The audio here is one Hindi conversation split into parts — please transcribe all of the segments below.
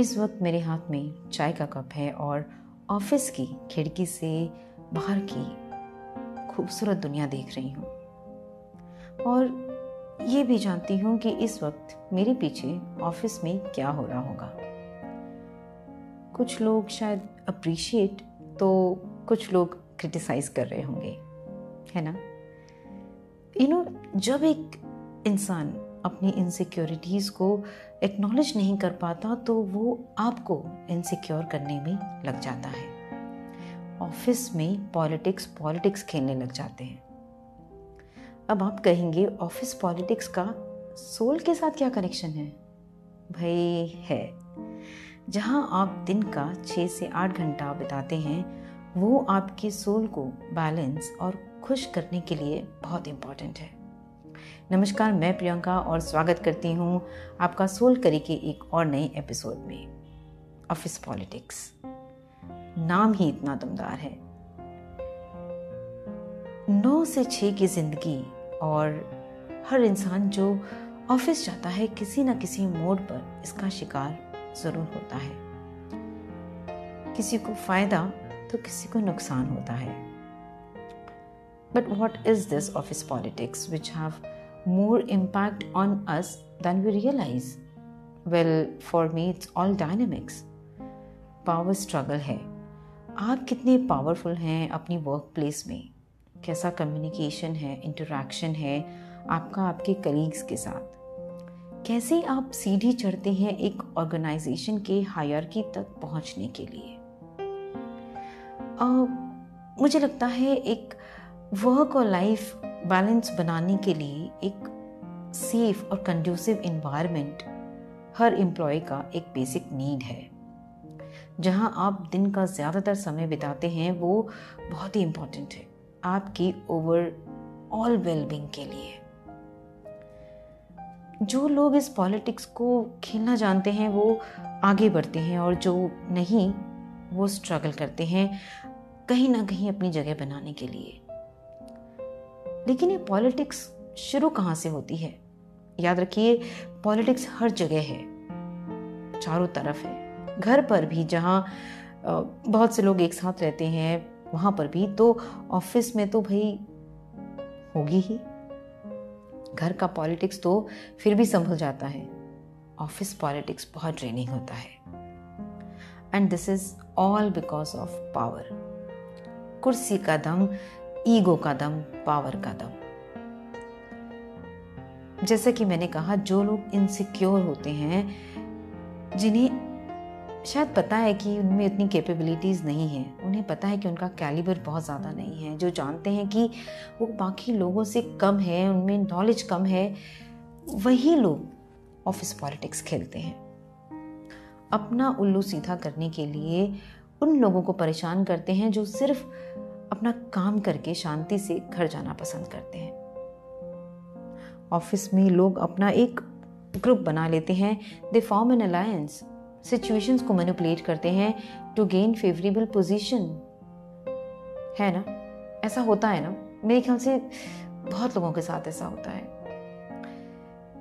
इस वक्त मेरे हाथ में चाय का कप है और ऑफ़िस की खिड़की से बाहर की खूबसूरत दुनिया देख रही हूँ। और ये भी जानती हूँ कि इस वक्त मेरे पीछे ऑफ़िस में क्या हो रहा होगा। कुछ लोग शायद अप्रिशिएट तो कुछ लोग क्रिटिसाइज कर रहे होंगे है ना? यू you नो know, जब एक इंसान अपनी इनसिक्योरिटीज़ को एक्नॉलेज नहीं कर पाता तो वो आपको इनसिक्योर करने में लग जाता है। ऑफ़िस में पॉलिटिक्स पॉलिटिक्स खेलने लग जाते हैं। अब आप कहेंगे ऑफ़िस पॉलिटिक्स का सोल के साथ क्या कनेक्शन है? भाई, है। जहाँ आप दिन का छः से आठ घंटा बिताते हैं, वो आपके सोल को बैलेंस और खुश करने के लिए बहुत इंपॉर्टेंट है। नमस्कार, मैं प्रियंका और स्वागत करती हूँ आपका सोल करी के एक और नए एपिसोड में। Office politics. नाम ही इतना दमदार है। नौ से छः की ज़िंदगी और हर इंसान जो ऑफ़िस जाता है, किसी ना किसी मोड पर इसका शिकार ज़रूर होता है। किसी को फ़ायदा तो किसी को नुकसान होता है। But what is this office politics which have more impact on us than we realise well for me it's all dynamics power struggle है। आप कितने पावरफुल हैं अपनी वर्क प्लेस में? कैसा कम्युनिकेशन है इंटरेक्शन है आपका आपके कलीग्स के साथ? कैसे आप सीढ़ी चढ़ते हैं एक ऑर्गेनाइजेशन के हायरकी तक पहुँचने के लिए? आ, मुझे लगता है एक वर्क और लाइफ बैलेंस बनाने के लिए एक सेफ़ और कंड्यूसिव इन्वायरमेंट हर एम्प्लॉय का एक बेसिक नीड है। जहाँ आप दिन का ज़्यादातर समय बिताते हैं, वो बहुत ही इम्पोर्टेंट है आपकी ओवर ऑल वेलबींग के लिए। जो लोग इस पॉलिटिक्स को खेलना जानते हैं, वो आगे बढ़ते हैं और जो नहीं, वो स्ट्रगल करते हैं कहीं ना कहीं अपनी जगह बनाने के लिए। लेकिन ये पॉलिटिक्स शुरू कहाँ से होती है? याद रखिए, पॉलिटिक्स हर जगह है, चारों तरफ़ है। घर पर भी जहाँ बहुत से लोग एक साथ रहते हैं, वहाँ पर भी तो ऑफ़िस में तो भाई होगी ही। घर का पॉलिटिक्स तो फिर भी संभल जाता है। ऑफ़िस पॉलिटिक्स बहुत ड्रेनिंग होता है। And this is all because of power कुर्सी का दम ईगो का दम पावर का दम जैसे कि मैंने कहा, जो लोग इनसिक्योर होते हैं, जिन्हें शायद पता है कि उनमें इतनी कैपेबिलिटीज़ नहीं है, उन्हें पता है कि उनका कैलिबर बहुत ज़्यादा नहीं है, जो जानते हैं कि वो बाकी लोगों से कम है, उनमें नॉलेज कम है, वही लोग ऑफ़िस पॉलिटिक्स खेलते हैं। अपना उल्लू सीधा करने के लिए उन लोगों को परेशान करते हैं जो सिर्फ़ अपना काम करके शांति से घर जाना पसंद करते हैं। ऑफ़िस में लोग अपना एक ग्रुप बना लेते हैं। They form an alliance situations को मैनिपुलेट करते हैं टू गेन फेवरेबल पोजीशन है ना? ऐसा होता है ना? मेरे ख्याल से बहुत लोगों के साथ ऐसा होता है।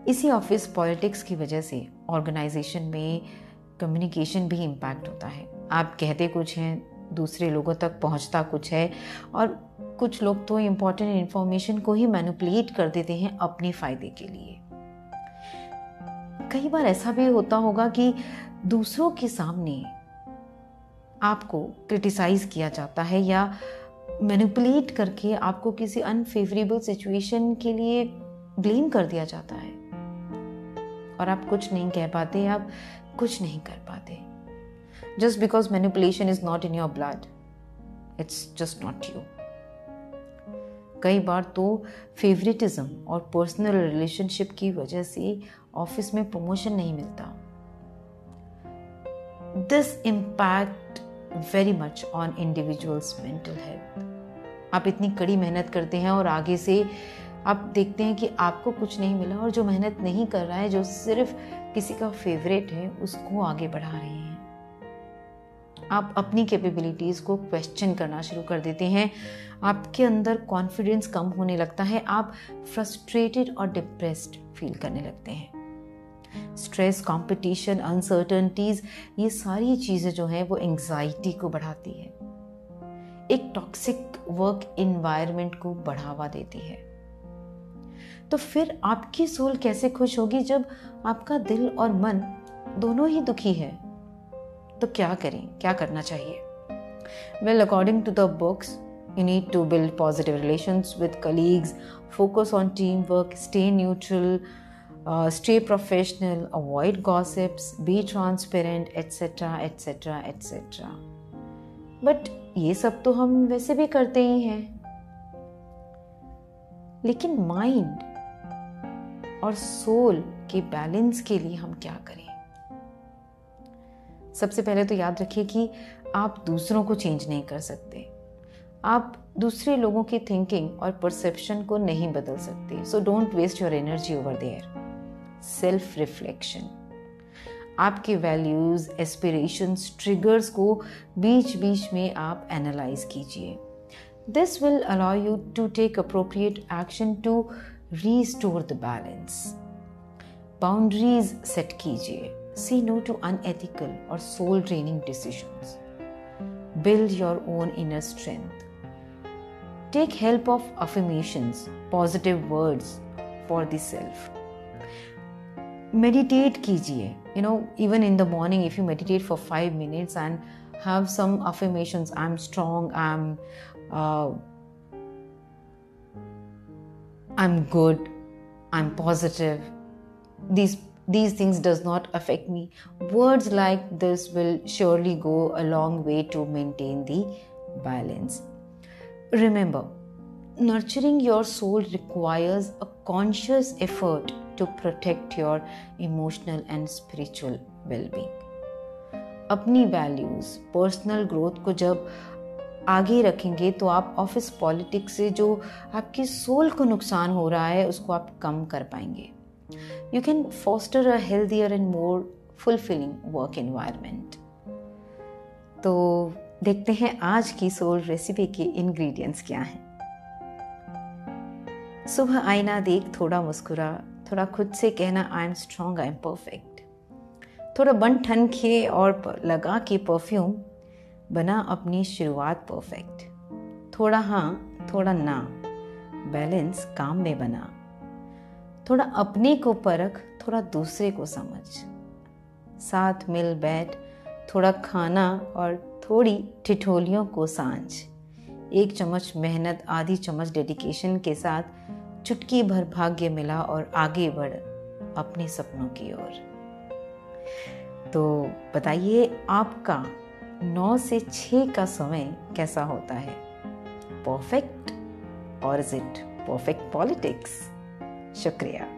इसी ऑफ़िस पॉलिटिक्स की वजह से ऑर्गेनाइजेशन में कम्युनिकेशन भी इम्पैक्ट होता है। आप कहते कुछ हैं दूसरे लोगों तक पहुँचता कुछ है और कुछ लोग तो इम्पोर्टेंट इन्फॉर्मेशन को ही मैनिपुलेट कर देते हैं अपने फ़ायदे के लिए। कई बार ऐसा भी होता होगा कि दूसरों के सामने आपको क्रिटिसाइज किया जाता है या मैनिपुलेट करके आपको किसी अनफेवरेबल सिचुएशन के लिए ब्लेम कर दिया जाता है। और आप कुछ नहीं कह पाते, आप कुछ नहीं कर पाते। Just because manipulation is not in your blood it's just not you कई बार तो फेवरेटिज्म और पर्सनल रिलेशनशिप की वजह से ऑफ़िस में प्रमोशन नहीं मिलता। This impact very much on individuals mental health आप इतनी कड़ी मेहनत करते हैं और आगे से आप देखते हैं कि आपको कुछ नहीं मिला और जो मेहनत नहीं कर रहा है, जो सिर्फ़ किसी का फेवरेट है, उसको आगे बढ़ा रहे हैं। आप अपनी कैपेबिलिटीज़ को क्वेश्चन करना शुरू कर देते हैं। आपके अंदर कॉन्फिडेंस कम होने लगता है, आप फ्रस्ट्रेटेड और डिप्रेस्ड फील करने लगते हैं। स्ट्रेस कंपटीशन अनसर्टनटीज ये सारी चीज़ें जो हैं, वो एंग्जाइटी को बढ़ाती है। एक टॉक्सिक वर्क इन्वायरमेंट को बढ़ावा देती है। तो फिर आपकी सोल कैसे खुश होगी जब आपका दिल और मन दोनों ही दुखी है? तो क्या करें? क्या करना चाहिए? Well according to the books you need to build positive relation with colleagues focus on team work stay neutral stay professional avoid gossips be transparent etcetera etcetera etcetera but ये सब तो हम वैसे भी करते ही हैं। लेकिन माइंड और सोल के बैलेंस के लिए हम क्या करें? सबसे पहले तो याद रखिए कि आप दूसरों को चेंज नहीं कर सकते। आप दूसरे लोगों की थिंकिंग और परसेप्शन को नहीं बदल सकते। So don't waste your energy over their self reflection आपके वैल्यूज़ एस्पिरेशंस ट्रिगर्स को बीच बीच में आप एनालाइज कीजिए। This will allow you to take appropriate action to restore the balance boundaries set कीजिए। सी नो टू अनएथिकल और sole trading decisions build your own inner strength take help of affirmations positive words for the self meditate kijiye you know even in the morning if you meditate for 5 minutes and have some affirmations i'm strong i'm uh, i'm good i'm positive these these things does not affect me words like this will surely go a long way to maintain the balance remember nurturing your soul requires a conscious effort to protect your emotional and spiritual well-being अपनी वैल्यूज़ पर्सनल ग्रोथ को जब आगे रखेंगे तो आप ऑफ़िस पॉलिटिक्स से जो आपकी सोल को नुकसान हो रहा है उसको आप कम कर पाएँगे you can foster a healthier and more fulfilling work environment. तो देखते हैं आज की सोल रेसिपी के इंग्रेडिएंट्स क्या हैं। सुबह आईना देख, थोड़ा मुस्कुरा, थोड़ा खुद से कहना I am strong I am perfect थोड़ा बन ठन खे और लगा के परफ्यूम बना अपनी शुरुआत परफेक्ट थोड़ा हाँ थोड़ा ना बैलेंस काम में बना। थोड़ा अपने को परख, थोड़ा दूसरे को समझ। साथ मिल बैठ, थोड़ा खाना और थोड़ी ठिठोलियों को साँझ। एक चम्मच मेहनत, आधी चम्मच डेडिकेशन के साथ चुटकी भर भाग्य मिला और आगे बढ़ अपने सपनों की ओर। तो बताइए, आपका नौ से छ का समय कैसा होता है? परफेक्ट और इज़ इट परफेक्ट पॉलिटिक्स शुक्रिया।